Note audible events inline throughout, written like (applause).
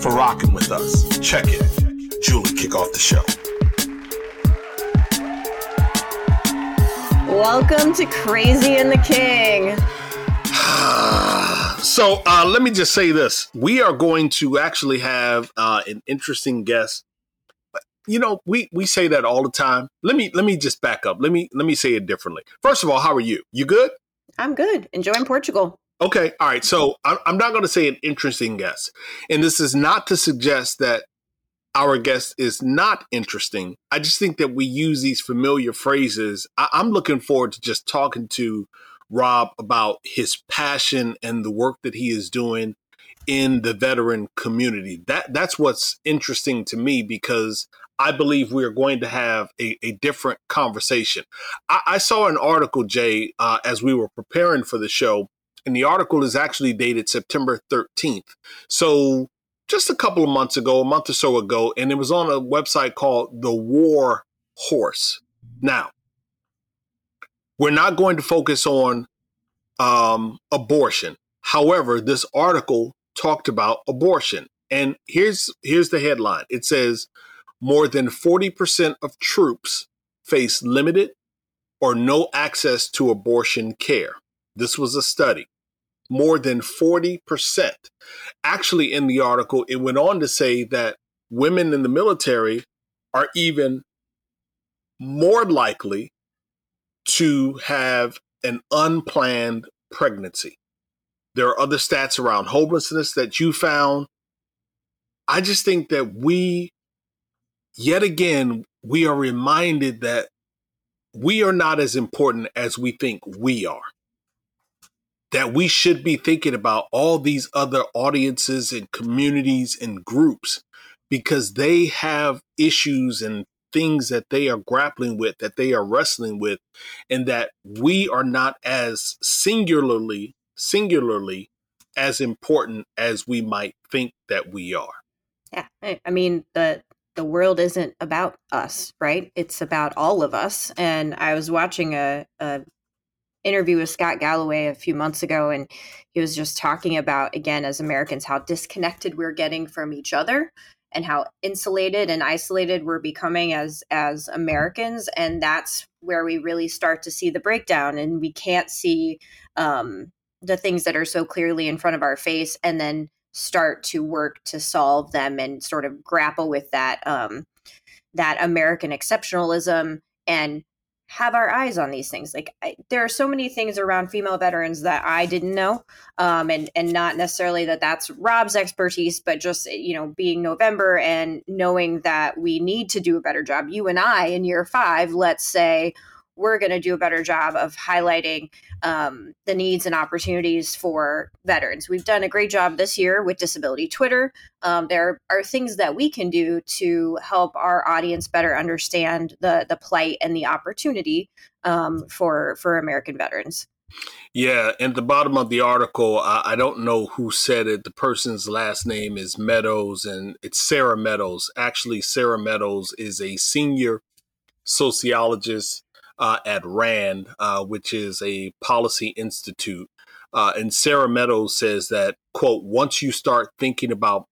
for rocking with us. Check it. Julie, kick off the show. Welcome to Crazy and the King. (sighs) so uh, let me just say this: we are going to actually have uh, an interesting guest. You know, we we say that all the time. Let me let me just back up. Let me let me say it differently. First of all, how are you? You good? I'm good. Enjoying Portugal. Okay, all right. So I'm not going to say an interesting guest, and this is not to suggest that our guest is not interesting. I just think that we use these familiar phrases. I'm looking forward to just talking to Rob about his passion and the work that he is doing in the veteran community. That that's what's interesting to me because I believe we are going to have a, a different conversation. I, I, saw an article, Jay, uh, as we were preparing for the show, and the article is actually dated September 13th. So just a couple of months ago, a month or so ago, and it was on a website called The War Horse. Now, we're not going to focus on um, abortion. However, this article talked about abortion. And here's here's the headline. It says more than 40% of troops face limited or no access to abortion care. This was a study. More than 40%. Actually, in the article, it went on to say that women in the military are even more likely to have an unplanned pregnancy. There are other stats around homelessness that you found. I just think that we, yet again, we are reminded that we are not as important as we think we are. That we should be thinking about all these other audiences and communities and groups because they have issues and things that they are grappling with, that they are wrestling with, and that we are not as singularly, singularly as important as we might think that we are. Yeah. I mean, the the world isn't about us, right? It's about all of us. And I was watching a, a interview with Scott Galloway a few months ago, and he was just talking about, again, as Americans, how disconnected we're getting from each other and how insulated and isolated we're becoming as as Americans and that's where we really start to see the breakdown and we can't see um, the things that are so clearly in front of our face and then start to work to solve them and sort of grapple with that um, that American exceptionalism and have our eyes on these things. Like I, there are so many things around female veterans that I didn't know, um, and and not necessarily that that's Rob's expertise, but just you know being November and knowing that we need to do a better job. You and I in year five, let's say, we're going to do a better job of highlighting um, the needs and opportunities for veterans. We've done a great job this year with Disability Twitter. Um, there are things that we can do to help our audience better understand the the plight and the opportunity um, for for American veterans. Yeah, at the bottom of the article, I, I, don't know who said it. The person's last name is Meadows, and it's Sarah Meadows. Actually, Sarah Meadows is a senior sociologist uh, at RAND, uh, which is a policy institute. Uh, and Sarah Meadows says that, quote, once you start thinking about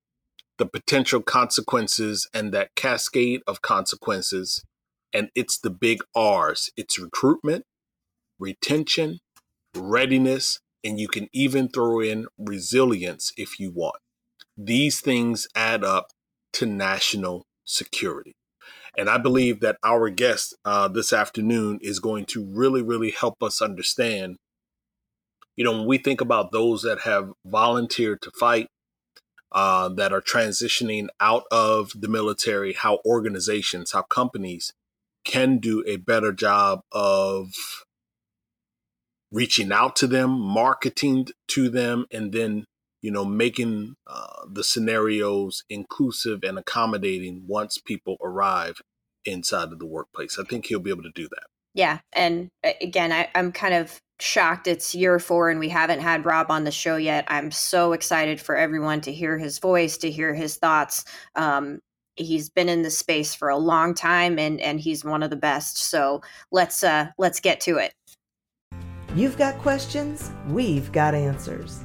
the potential consequences and that cascade of consequences, and it's the big R's it's recruitment, retention, readiness, and you can even throw in resilience if you want. These things add up to national security. And I believe that our guest uh, this afternoon is going to really, really help us understand. You know, when we think about those that have volunteered to fight, uh, that are transitioning out of the military, how organizations, how companies can do a better job of reaching out to them, marketing to them, and then you know, making uh, the scenarios inclusive and accommodating once people arrive inside of the workplace. I think he'll be able to do that. Yeah. And again, I, I'm kind of shocked it's year four and we haven't had Rob on the show yet. I'm so excited for everyone to hear his voice, to hear his thoughts. Um, he's been in this space for a long time and and he's one of the best. So let's uh let's get to it. You've got questions, we've got answers.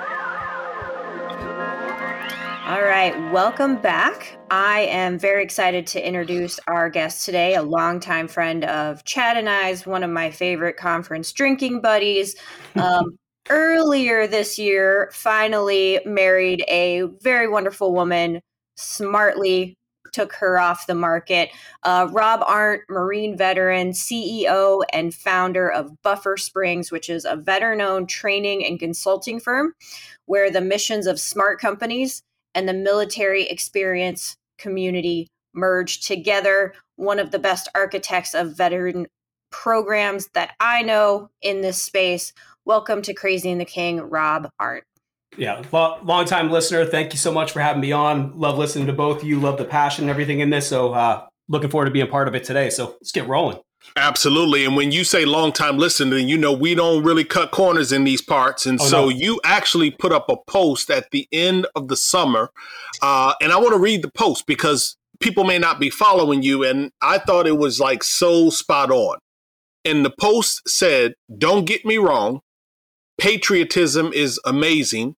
All right, welcome back. I am very excited to introduce our guest today, a longtime friend of Chad and I's, one of my favorite conference drinking buddies. (laughs) Um, earlier this year, finally married a very wonderful woman, smartly took her off the market. Uh, Rob Arndt, Marine veteran, CEO, and founder of Buffer Springs, which is a veteran owned training and consulting firm where the missions of smart companies and the military experience community merged together. One of the best architects of veteran programs that I know in this space. Welcome to Crazy and the King, Rob Arndt. Yeah, long time listener. Thank you so much for having me on. Love listening to both you. Love the passion and everything in this. So, uh, looking forward to being part of it today. So, let's get rolling. Absolutely. And when you say long time listening, you know, we don't really cut corners in these parts. And oh, so no. you actually put up a post at the end of the summer. Uh, and I want to read the post because people may not be following you. And I thought it was like so spot on. And the post said, Don't get me wrong, patriotism is amazing.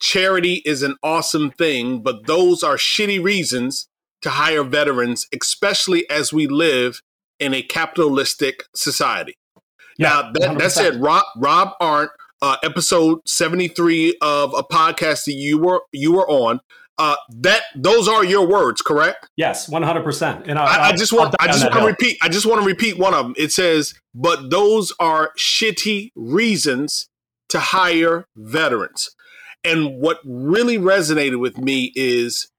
Charity is an awesome thing, but those are shitty reasons to hire veterans, especially as we live in a capitalistic society. Yeah, now that, that said, Rob Rob Arndt, uh, episode seventy three of a podcast that you were you were on. Uh, that those are your words, correct? Yes, one hundred percent. And I, I, just want I just want to repeat. I just want to repeat one of them. It says, "But those are shitty reasons to hire veterans." And what really resonated with me is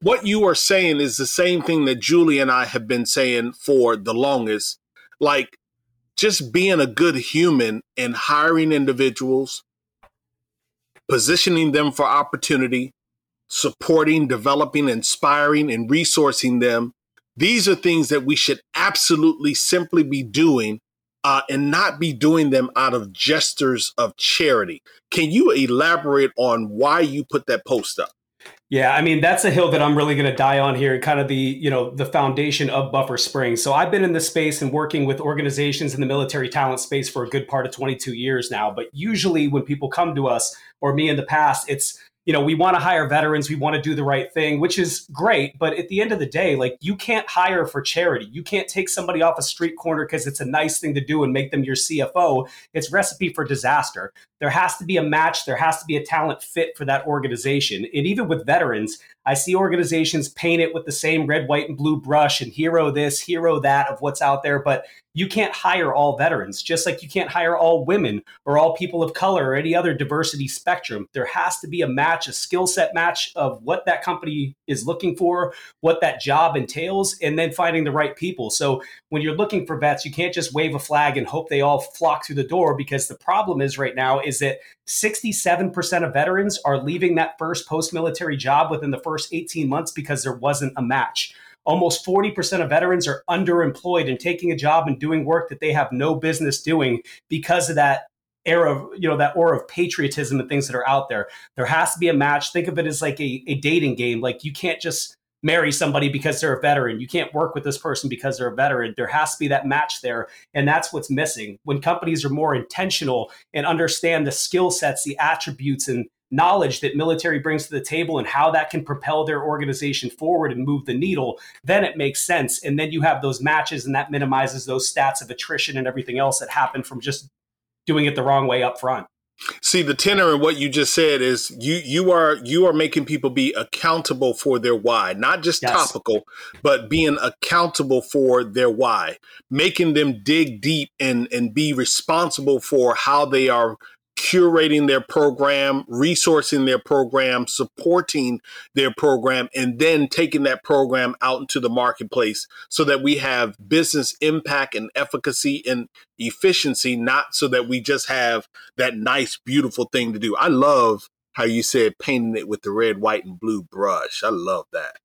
what you are saying is the same thing that Julie and I have been saying for the longest. Like just being a good human and hiring individuals, positioning them for opportunity, supporting, developing, inspiring, and resourcing them. These are things that we should absolutely simply be doing uh, and not be doing them out of gestures of charity. Can you elaborate on why you put that post up? Yeah, I mean that's a hill that I'm really going to die on here, kind of the you know the foundation of Buffer Springs. So I've been in this space and working with organizations in the military talent space for a good part of 22 years now. But usually when people come to us or me in the past, it's you know, we want to hire veterans, we want to do the right thing, which is great. But at the end of the day, like you can't hire for charity. You can't take somebody off a street corner because it's a nice thing to do and make them your CFO. It's recipe for disaster. There has to be a match, there has to be a talent fit for that organization. And even with veterans, I see organizations paint it with the same red, white, and blue brush and hero this, hero that of what's out there. But you can't hire all veterans, just like you can't hire all women or all people of color or any other diversity spectrum. There has to be a match, a skill set match of what that company is looking for, what that job entails, and then finding the right people. So when you're looking for vets, you can't just wave a flag and hope they all flock through the door because the problem is right now is that 67% of veterans are leaving that first post military job within the first 18 months because there wasn't a match almost 40% of veterans are underemployed and taking a job and doing work that they have no business doing because of that era of you know that aura of patriotism and things that are out there there has to be a match think of it as like a, a dating game like you can't just marry somebody because they're a veteran. You can't work with this person because they're a veteran. There has to be that match there. And that's what's missing. When companies are more intentional and understand the skill sets, the attributes, and knowledge that military brings to the table and how that can propel their organization forward and move the needle, then it makes sense. And then you have those matches, and that minimizes those stats of attrition and everything else that happen from just doing it the wrong way up front. See, the tenor in what you just said is you you are you are making people be accountable for their why, not just yes. topical, but being accountable for their why, making them dig deep and and be responsible for how they are curating their program, resourcing their program, supporting their program, and then taking that program out into the marketplace so that we have business impact and efficacy and efficiency, not so that we just have that nice, beautiful thing to do. I love how you said painting it with the red, white, and blue brush. I love that.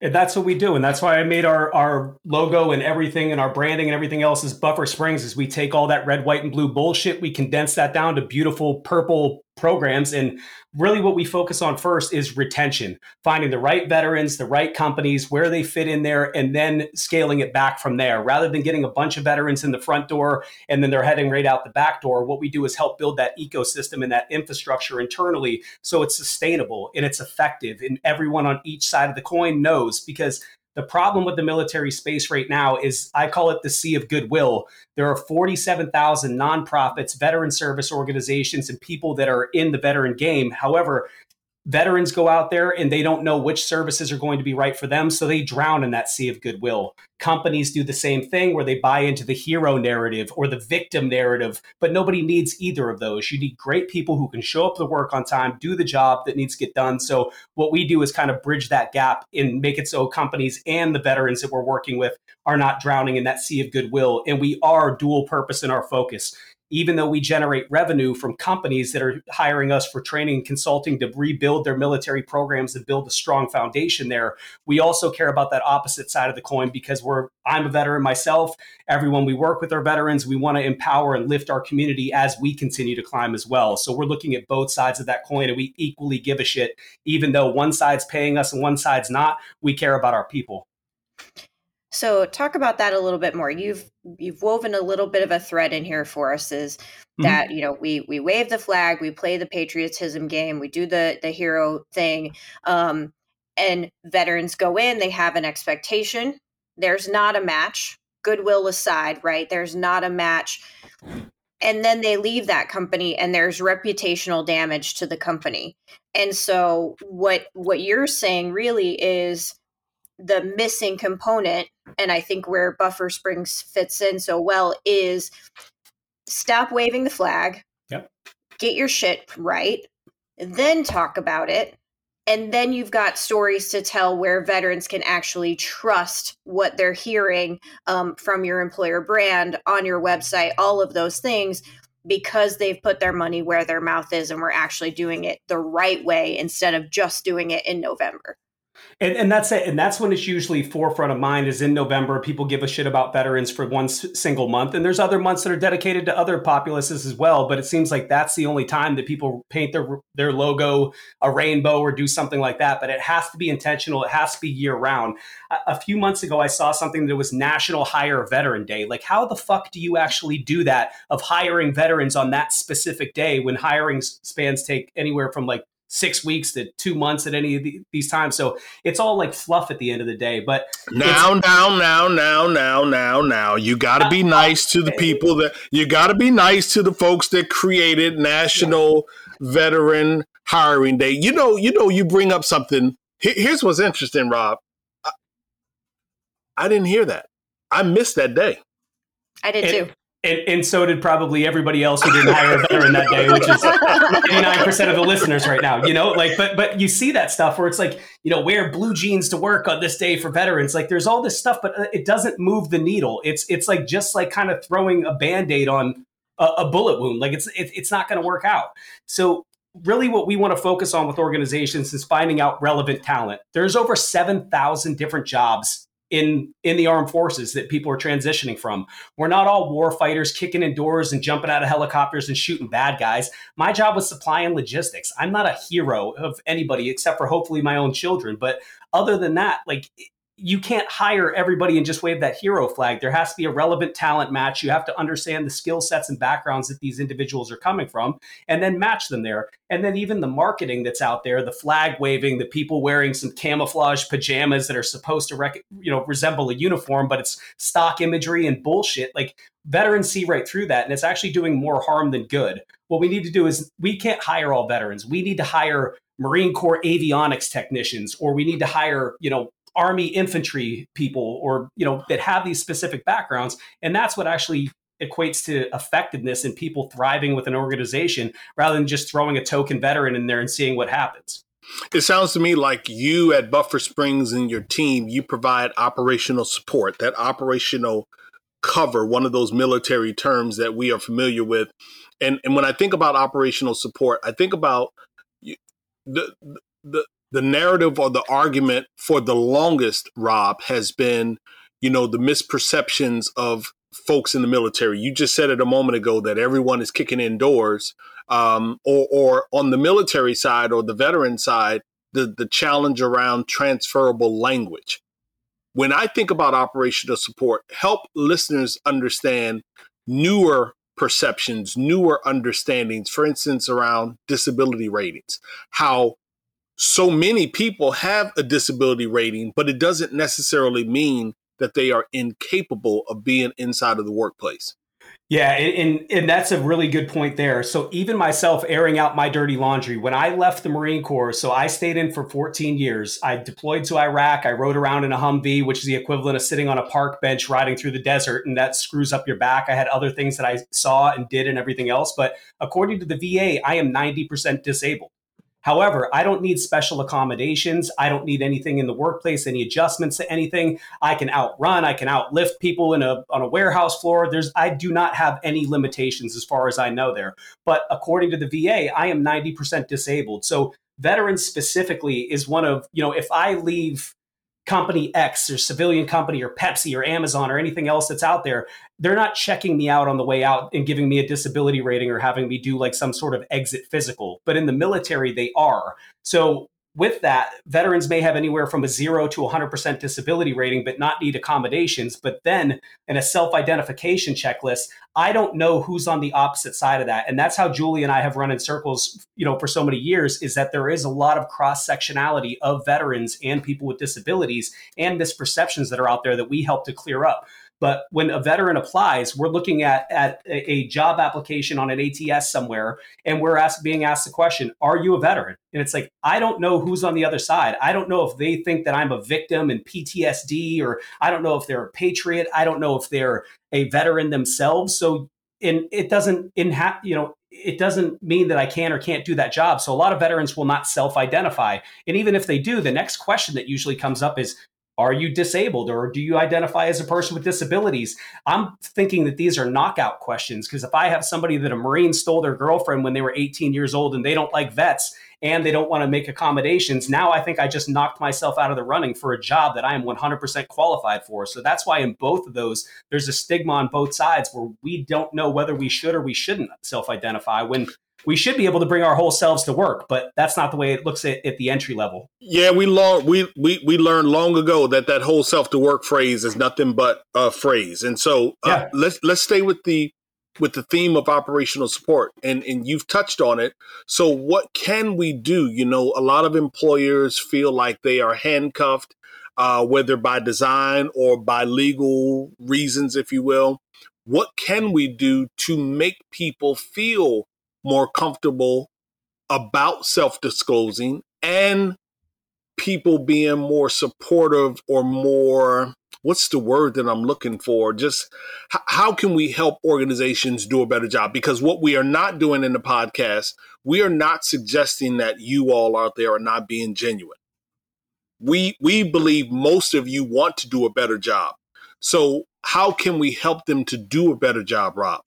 And that's what we do. And that's why I made our, our logo and everything and our branding and everything else is Buffer Springs is we take all that red, white, and blue bullshit. We condense that down to beautiful purple programs. And really what we focus on first is retention, finding the right veterans, the right companies, where they fit in there, and then scaling it back from there. Rather than getting a bunch of veterans in the front door and then they're heading right out the back door, what we do is help build that ecosystem and that infrastructure internally so it's sustainable and it's effective. And everyone on each side of the coin knows because the problem with the military space right now is I call it the sea of goodwill. There are 47,000 nonprofits, veteran service organizations, and people that are in the veteran game. However, veterans go out there and they don't know which services are going to be right for them, so they drown in that sea of goodwill. Companies do the same thing where they buy into the hero narrative or the victim narrative, but nobody needs either of those. You need great people who can show up to work on time, do the job that needs to get done. So, what we do is kind of bridge that gap and make it so companies and the veterans that we're working with are not drowning in that sea of goodwill. And we are dual purpose in our focus even though we generate revenue from companies that are hiring us for training and consulting to rebuild their military programs and build a strong foundation there, we also care about that opposite side of the coin because we're I'm a veteran myself. Everyone we work with are veterans. We want to empower and lift our community as we continue to climb as well. So we're looking at both sides of that coin and we equally give a shit, even though one side's paying us and one side's not. We care about our people. So talk about that a little bit more. You've you've woven a little bit of a thread in here for us is mm-hmm. that you know we we wave the flag, we play the patriotism game, we do the the hero thing, um, and veterans go in, they have an expectation. There's not a match, goodwill aside, right? There's not a match, and then they leave that company, and there's reputational damage to the company. And so what what you're saying really is the missing component and i think where buffer springs fits in so well is stop waving the flag yep. get your shit right then talk about it and then you've got stories to tell where veterans can actually trust what they're hearing um, from your employer brand on your website all of those things because they've put their money where their mouth is and we're actually doing it the right way instead of just doing it in november and, and that's it. And that's when it's usually forefront of mind is in November. People give a shit about veterans for one s- single month. And there's other months that are dedicated to other populaces as well. But it seems like that's the only time that people paint their, their logo a rainbow or do something like that. But it has to be intentional. It has to be year round. A, a few months ago, I saw something that was National Hire Veteran Day. Like, how the fuck do you actually do that of hiring veterans on that specific day when hiring spans take anywhere from like six weeks to two months at any of the, these times. So it's all like fluff at the end of the day. But now, now, now, now, now, now, now, you got to be nice to the people that you got to be nice to the folks that created National yeah. Veteran Hiring Day. You know, you know, you bring up something. Here's what's interesting, Rob. I, I didn't hear that. I missed that day. I did too. And, and, so did probably everybody else who didn't hire a veteran that day, which is 99% of the listeners right now, you know, like, but, but you see that stuff where it's like, you know, wear blue jeans to work on this day for veterans. Like there's all this stuff, but uh, it doesn't move the needle. It's, it's like, just like kind of throwing a band-aid on a, a bullet wound. Like it's, it, it's not going to work out. So really what we want to focus on with organizations is finding out relevant talent. There's over 7,000 different jobs in in the armed forces that people are transitioning from. We're not all war fighters kicking in doors and jumping out of helicopters and shooting bad guys. My job was supply and logistics. I'm not a hero of anybody except for hopefully my own children, but other than that, like you can't hire everybody and just wave that hero flag. There has to be a relevant talent match. You have to understand the skill sets and backgrounds that these individuals are coming from and then match them there. And then even the marketing that's out there, the flag waving, the people wearing some camouflage pajamas that are supposed to rec- you know resemble a uniform but it's stock imagery and bullshit. Like veterans see right through that and it's actually doing more harm than good. What we need to do is we can't hire all veterans. We need to hire Marine Corps avionics technicians, or we need to hire, you know, army infantry people or you know that have these specific backgrounds. And that's what actually equates to effectiveness and people thriving with an organization rather than just throwing a token veteran in there and seeing what happens. It sounds to me like you at buffer springs and your team you provide operational support that operational cover one of those military terms that we are familiar with. And and when i think about operational support i think about the the the narrative or the argument for the longest, Rob, has been, you know, the misperceptions of folks in the military. You just said it a moment ago that everyone is kicking indoors, um, or, or on the military side or the veteran side, the, the challenge around transferable language. When I think about operational support, help listeners understand newer perceptions, newer understandings, for instance, around disability ratings, how so many people have a disability rating, but it doesn't necessarily mean that they are incapable of being inside of the workplace. Yeah, and, and that's a really good point there. So even myself airing out my dirty laundry, when I left the Marine Corps, so I stayed in for 14 years. I deployed to Iraq. I rode around in a Humvee, which is the equivalent of sitting on a park bench riding through the desert, and that screws up your back. I had other things that I saw and did and everything else, but according to the VA, I am 90% disabled. However, I don't need special accommodations. I don't need anything in the workplace, any adjustments to anything. I can outrun, I can outlift people in a on a warehouse floor. There's I do not have any limitations as far as I know there. But according to the VA, I am 90% disabled. So veterans specifically is one of, you know, if I leave company X or civilian company or Pepsi or Amazon or anything else that's out there, they're not checking me out on the way out and giving me a disability rating or having me do like some sort of exit physical. But in the military, they are. So with that, veterans may have anywhere from a zero to 100% disability rating, but not need accommodations. But then in a self identification checklist, I don't know who's on the opposite side of that. And that's how Julie and I have run in circles, you know, for so many years is that there is a lot of cross sectionality of veterans and people with disabilities and misperceptions that are out there that we help to clear up. But when a veteran applies, we're looking at, at a, job application on an ATS somewhere, and we're asked, being asked the question, Are you a veteran? And it's like, I don't know who's on the other side. I don't know if they think that I'm a victim and PTSD, or I don't know if they're a patriot. I don't know if they're a veteran themselves. So, and it doesn't in ha- you know it doesn't mean that I can or can't do that job. So a lot of veterans will not self-identify. And even if they do, the next question that usually comes up is, are you disabled or do you identify as a person with disabilities? I'm thinking that these are knockout questions because if I have somebody that a Marine stole their girlfriend when they were 18 years old and they don't like vets and they don't want to make accommodations, now I think I just knocked myself out of the running for a job that I am 100% qualified for. So that's why in both of those, there's a stigma on both sides where we don't know whether we should or we shouldn't self identify when we should be able to bring our whole selves to work, but that's not the way it looks at, at the entry level. Yeah, we long we, we we learned long ago that that whole self to work phrase is nothing but a phrase, and so uh, yeah. let's let's stay with the with the theme of operational support and and you've touched on it so what can we do you know a lot of employers feel like they are handcuffed uh, whether by design or by legal reasons if you will what can we do to make people feel more comfortable about self disclosing and people being more supportive or more what's the word that I'm looking for? Just h- how can we help organizations do a better job? Because what we are not doing in the podcast, we are not suggesting that you all out there are not being genuine. We we believe most of you want to do a better job. So how can we help them to do a better job, Rob?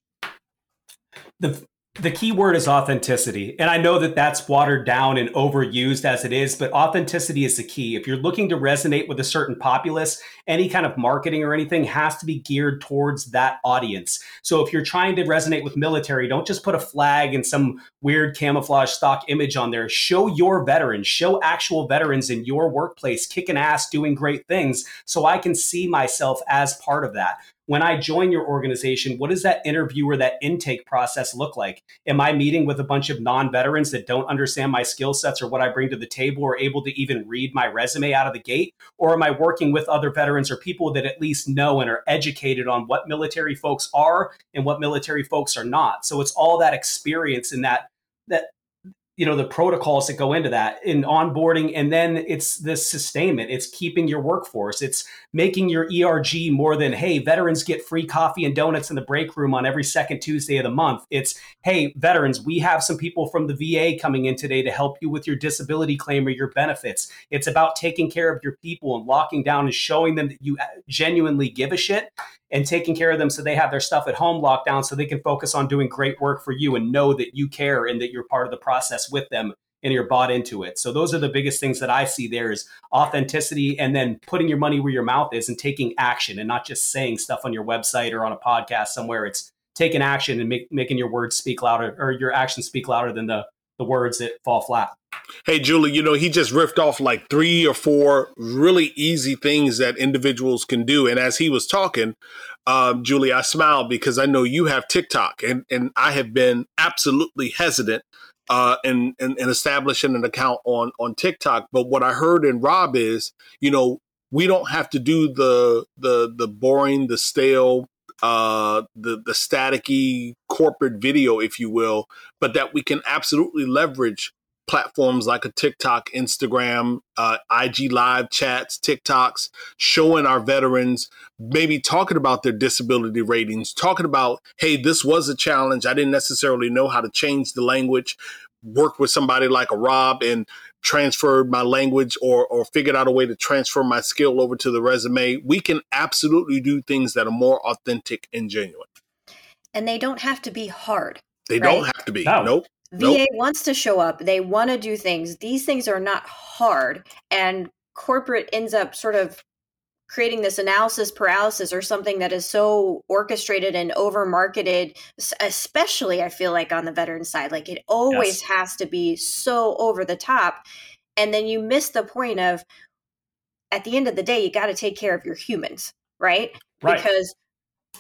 The the key word is authenticity. And I know that that's watered down and overused as it is, but authenticity is the key. If you're looking to resonate with a certain populace, any kind of marketing or anything has to be geared towards that audience. So if you're trying to resonate with military, don't just put a flag and some weird camouflage stock image on there. Show your veterans, show actual veterans in your workplace kicking ass, doing great things, so I can see myself as part of that when I join your organization, what does that interview or that intake process look like? Am I meeting with a bunch of non veterans that don't understand my skill sets or what I bring to the table or able to even read my resume out of the gate? Or am I working with other veterans or people that at least know and are educated on what military folks are and what military folks are not? So it's all that experience and that that you know the protocols that go into that in onboarding and then it's the sustainment. It's keeping your workforce. It's making your erg more than hey veterans get free coffee and donuts in the break room on every second tuesday of the month. It's hey veterans we have some people from the va coming in today to help you with your disability claim or your benefits. It's about taking care of your people and locking down and showing them that you uh, genuinely give a shit and taking care of them so they have their stuff at home locked down so they can focus on doing great work for you and know that you care and that you're part of the process with them and you're bought into it. So those are the biggest things that I see there is authenticity and then putting your money where your mouth is and taking action and not just saying stuff on your website or on a podcast somewhere. It's taking action and make, making your words speak louder or your actions speak louder than the the words that fall flat. Hey, Julie, you know, he just riffed off like three or four really easy things that individuals can do. And as he was talking, um, Julie, I smiled because I know you have TikTok and, and I have been absolutely hesitant uh, in, in, in establishing an account on, on TikTok. But what I heard in Rob is, you know, we don't have to do the the the boring, the stale, uh, the the staticky corporate video, if you will, but that we can absolutely leverage platforms like a TikTok, Instagram, uh, IG live chats, TikToks, showing our veterans, maybe talking about their disability ratings, talking about, hey, this was a challenge. I didn't necessarily know how to change the language. Work with somebody like a Rob and transferred my language or or figured out a way to transfer my skill over to the resume we can absolutely do things that are more authentic and genuine and they don't have to be hard they right? don't have to be no. nope VA nope. wants to show up. They want to do things. These things are not hard. And corporate ends up sort of creating this analysis paralysis or something that is so orchestrated and over marketed especially i feel like on the veteran side like it always yes. has to be so over the top and then you miss the point of at the end of the day you got to take care of your humans right? right because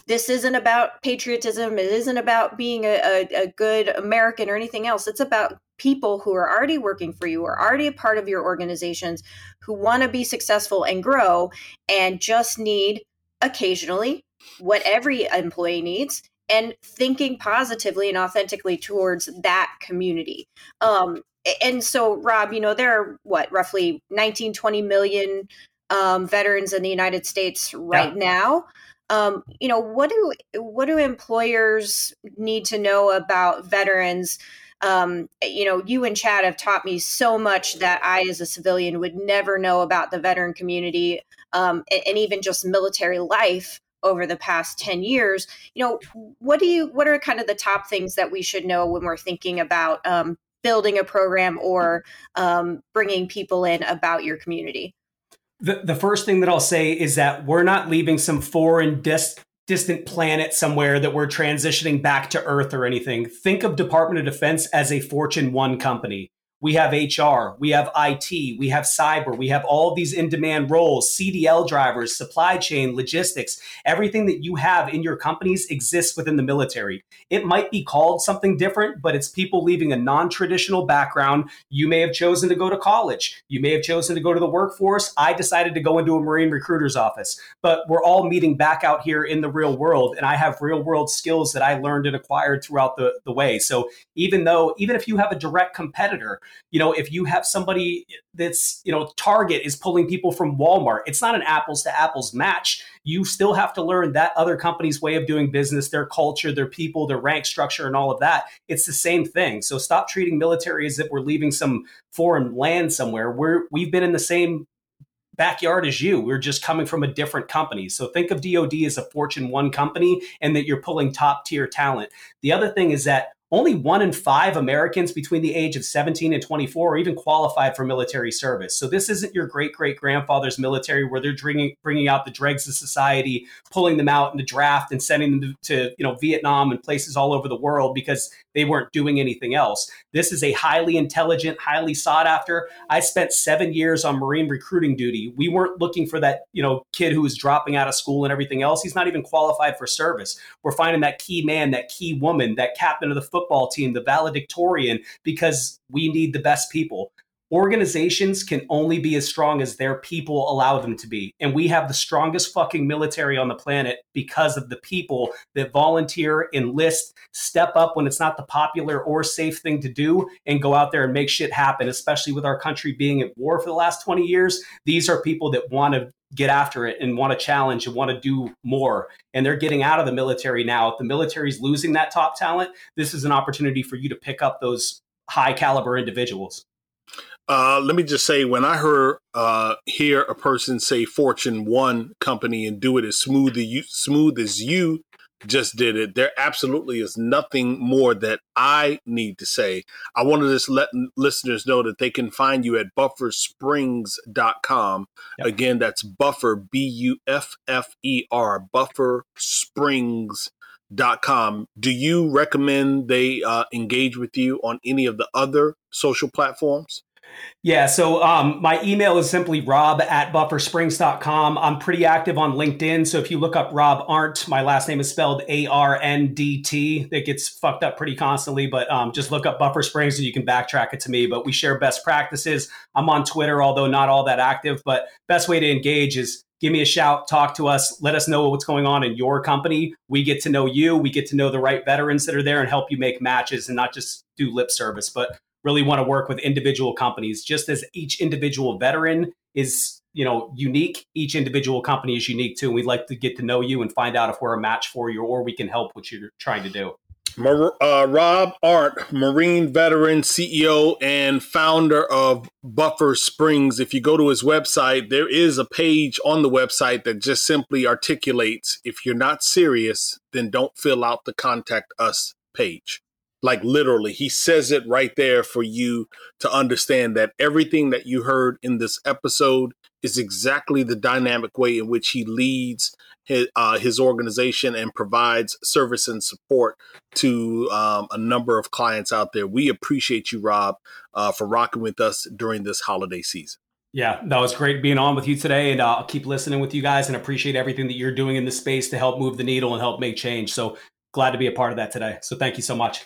this isn't about patriotism it isn't about being a, a, a good american or anything else it's about people who are already working for you, are already a part of your organizations, who want to be successful and grow and just need occasionally what every employee needs and thinking positively and authentically towards that community. Um, and so, Rob, you know, there are what, roughly 19, 20 million um, veterans in the United States right yeah. now. Um, you know, what do what do employers need to know about veterans um, you know, you and Chad have taught me so much that I, as a civilian, would never know about the veteran community um, and, and even just military life over the past 10 years. You know what do you what are kind of the top things that we should know when we're thinking about um, building a program or um, bringing people in about your community? The, the first thing that i'll say is that we're not leaving some foreign dis- distant planet somewhere that we're transitioning back to Earth or anything. Think of Department of Defense as a Fortune 1 company. We have HR, we have IT, we have cyber, we have all these in demand roles, CDL drivers, supply chain, logistics. Everything that you have in your companies exists within the military. It might be called something different, but it's people leaving a non traditional background. You may have chosen to go to college, you may have chosen to go to the workforce. I decided to go into a Marine recruiter's office, but we're all meeting back out here in the real world. And I have real world skills that I learned and acquired throughout the, the way. So even though, even if you have a direct competitor, you know, if you have somebody that's, you know, Target is pulling people from Walmart, it's not an apples to apples match. You still have to learn that other company's way of doing business, their culture, their people, their rank structure, and all of that. It's the same thing. So stop treating military as if we're leaving some foreign land somewhere. We're we've been in the same backyard as you. We're just coming from a different company. So think of DoD as a Fortune 1 company and that you're pulling top tier talent. The other thing is that only one in five Americans between the age of 17 and 24 are even qualified for military service. So this isn't your great great grandfather's military where they're bringing, bringing out the dregs of society, pulling them out in the draft and sending them to, to you know Vietnam and places all over the world because they weren't doing anything else. This is a highly intelligent, highly sought after. I spent seven years on Marine recruiting duty. We weren't looking for that, you know, kid who was dropping out of school and everything else. He's not even qualified for service. We're finding that key man, that key woman, that captain of the football team, the valedictorian, because we need the best people organizations can only be as strong as their people allow them to be. And we have the strongest fucking military on the planet because of the people that volunteer, enlist, step up when it's not the popular or safe thing to do, and go out there and make shit happen, especially with our country being at war for the last 20 years. These are people that want to get after it and want to challenge and want to do more. And they're getting out of the military now. If the military is losing that top talent, this is an opportunity for you to pick up those high caliber individuals. Uh, let me just say, when I heard uh, hear a person say Fortune One company and do it as smooth as you, smooth as you just did it, there absolutely is nothing more that I need to say. I want to just let listeners know that they can find you at buffersprings.com. Yep. Again, that's buffer, B U F F E R, buffersprings.com. Do you recommend they uh, engage with you on any of the other social platforms? Yeah, so um, my email is simply rob at buffersprings.com. I'm pretty active on LinkedIn. So if you look up Rob Arndt, my last name is spelled A R N D T. That gets fucked up pretty constantly, but um, just look up Buffer Springs and you can backtrack it to me. But we share best practices. I'm on Twitter, although not all that active. But best way to engage is give me a shout, talk to us, let us know what's going on in your company. We get to know you, we get to know the right veterans that are there and help you make matches and not just do lip service. But really want to work with individual companies just as each individual veteran is you know unique each individual company is unique too and we'd like to get to know you and find out if we're a match for you or we can help what you're trying to do. Uh, rob Arndt marine veteran ceo and founder of buffer springs. If you go to his website there is a page on the website that just simply articulates if you're not serious then don't fill out the contact us page like literally he says it right there for you to understand that everything that you heard in this episode is exactly the dynamic way in which he leads his, uh, his organization and provides service and support to um, a number of clients out there we appreciate you rob uh, for rocking with us during this holiday season yeah, that was great being on with you today, and uh, I'll keep listening with you guys and appreciate everything that you're doing in the space to help move the needle and help make change. So glad to be a part of that today. So thank you so much.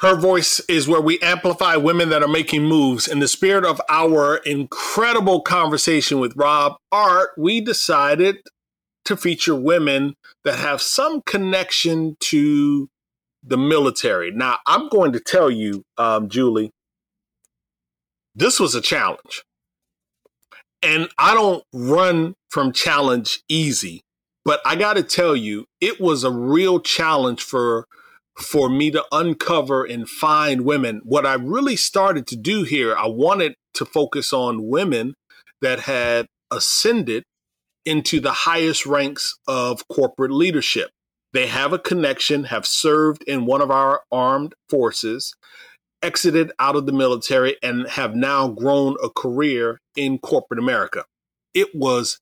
Her voice is where we amplify women that are making moves. In the spirit of our incredible conversation with Rob Arndt, we decided to feature women that have some connection to the military. Now, I'm going to tell you, um, Julie, this was a challenge. And I don't run from challenge easy, but I got to tell you, it was a real challenge for for me to uncover and find women. What I really started to do here, I wanted to focus on women that had ascended into the highest ranks of corporate leadership. They have a connection, have served in one of our armed forces, exited out of the military, and have now grown a career in corporate America. It was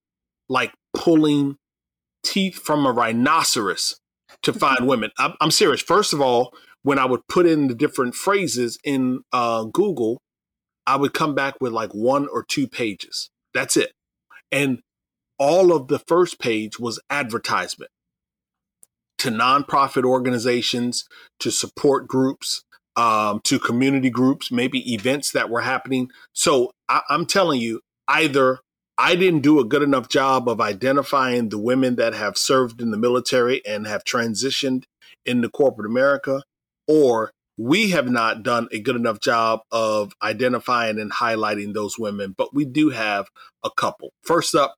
like pulling teeth from a rhinoceros to find women. I'm, I'm, serious. First of all, when I would put in the different phrases in uh, Google, I would come back with like one or two pages. That's it. And all of the first page was advertisement to nonprofit organizations, to support groups, um, to community groups, maybe events that were happening. So I, I'm telling you, either I didn't do a good enough job of identifying the women that have served in the military and have transitioned into corporate America, or we have not done a good enough job of identifying and highlighting those women, but we do have a couple. First up,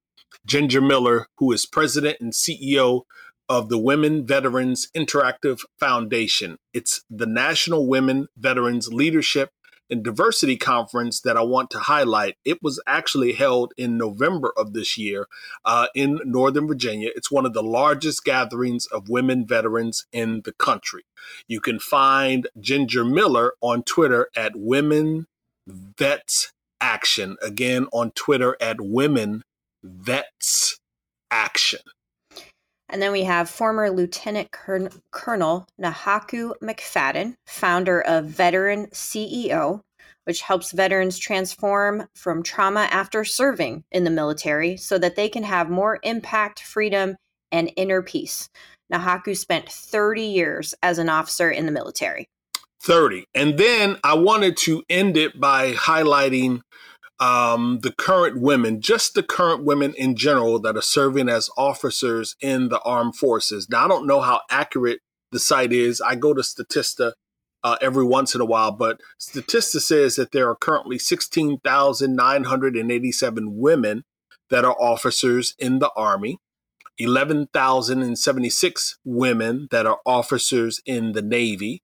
Ginger Miller, who is president and CEO of the Women Veterans Interactive Foundation. It's the National Women Veterans Leadership and Diversity Conference that I want to highlight. It was actually held in November of this year uh, in Northern Virginia. It's one of the largest gatherings of women veterans in the country. You can find Ginger Miller on Twitter at Women Vets Action. Again, on Twitter at Women Vets Action. And then we have former Lieutenant Colonel Nahaku McFadden, founder of Veteran CEO, which helps veterans transform from trauma after serving in the military so that they can have more impact, freedom, and inner peace. Nahaku spent 30 years as an officer in the military. 30. And then I wanted to end it by highlighting um, the current women, just the current women in general that are serving as officers in the armed forces. Now, I don't know how accurate the site is. I go to Statista uh, every once in a while, but Statista says that there are currently 16,987 women that are officers in the Army, 11,076 women that are officers in the Navy,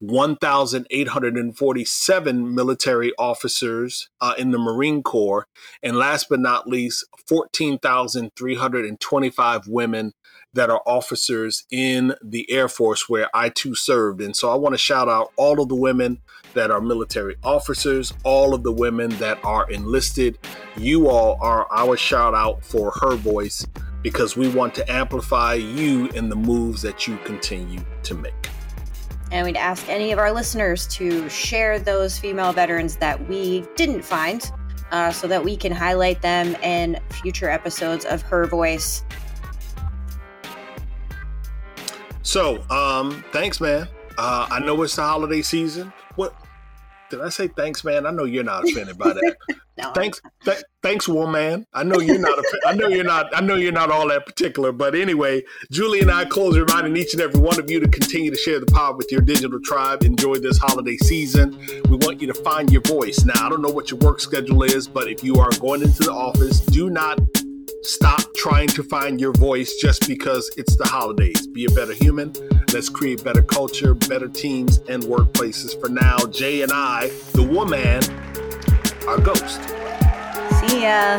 1,847 military officers uh, in the Marine Corps, and last but not least, 14,325 women that are officers in the Air Force, where I too served. And so I want to shout out all of the women that are military officers, all of the women that are enlisted. You all are our shout out for her voice because we want to amplify you in the moves that you continue to make. And we'd ask any of our listeners to share those female veterans that we didn't find uh, so that we can highlight them in future episodes of Her Voice. So, um, thanks, man. Uh, I know it's the holiday season. What did I say? Thanks, man. I know you're not offended by that. (laughs) no, thanks, th- thanks, woman. I know you're not. I know you're not. I know you're not all that particular. But anyway, Julie and I close reminding each and every one of you to continue to share the power with your digital tribe. Enjoy this holiday season. We want you to find your voice. Now, I don't know what your work schedule is, but if you are going into the office, do not Stop trying to find your voice just because it's the holidays. Be a better human. Let's create better culture, better teams, and workplaces. For now, Jay and I, the woman, are ghost. See ya.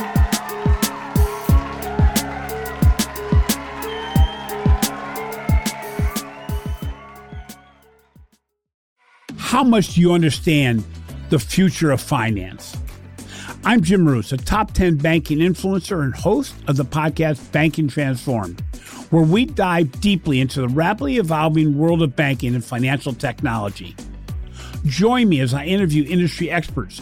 How much do you understand the future of finance? I'm Jim Marous, a top 10 banking influencer and host of the podcast Banking Transformed, where we dive deeply into the rapidly evolving world of banking and financial technology. Join me as I interview industry experts,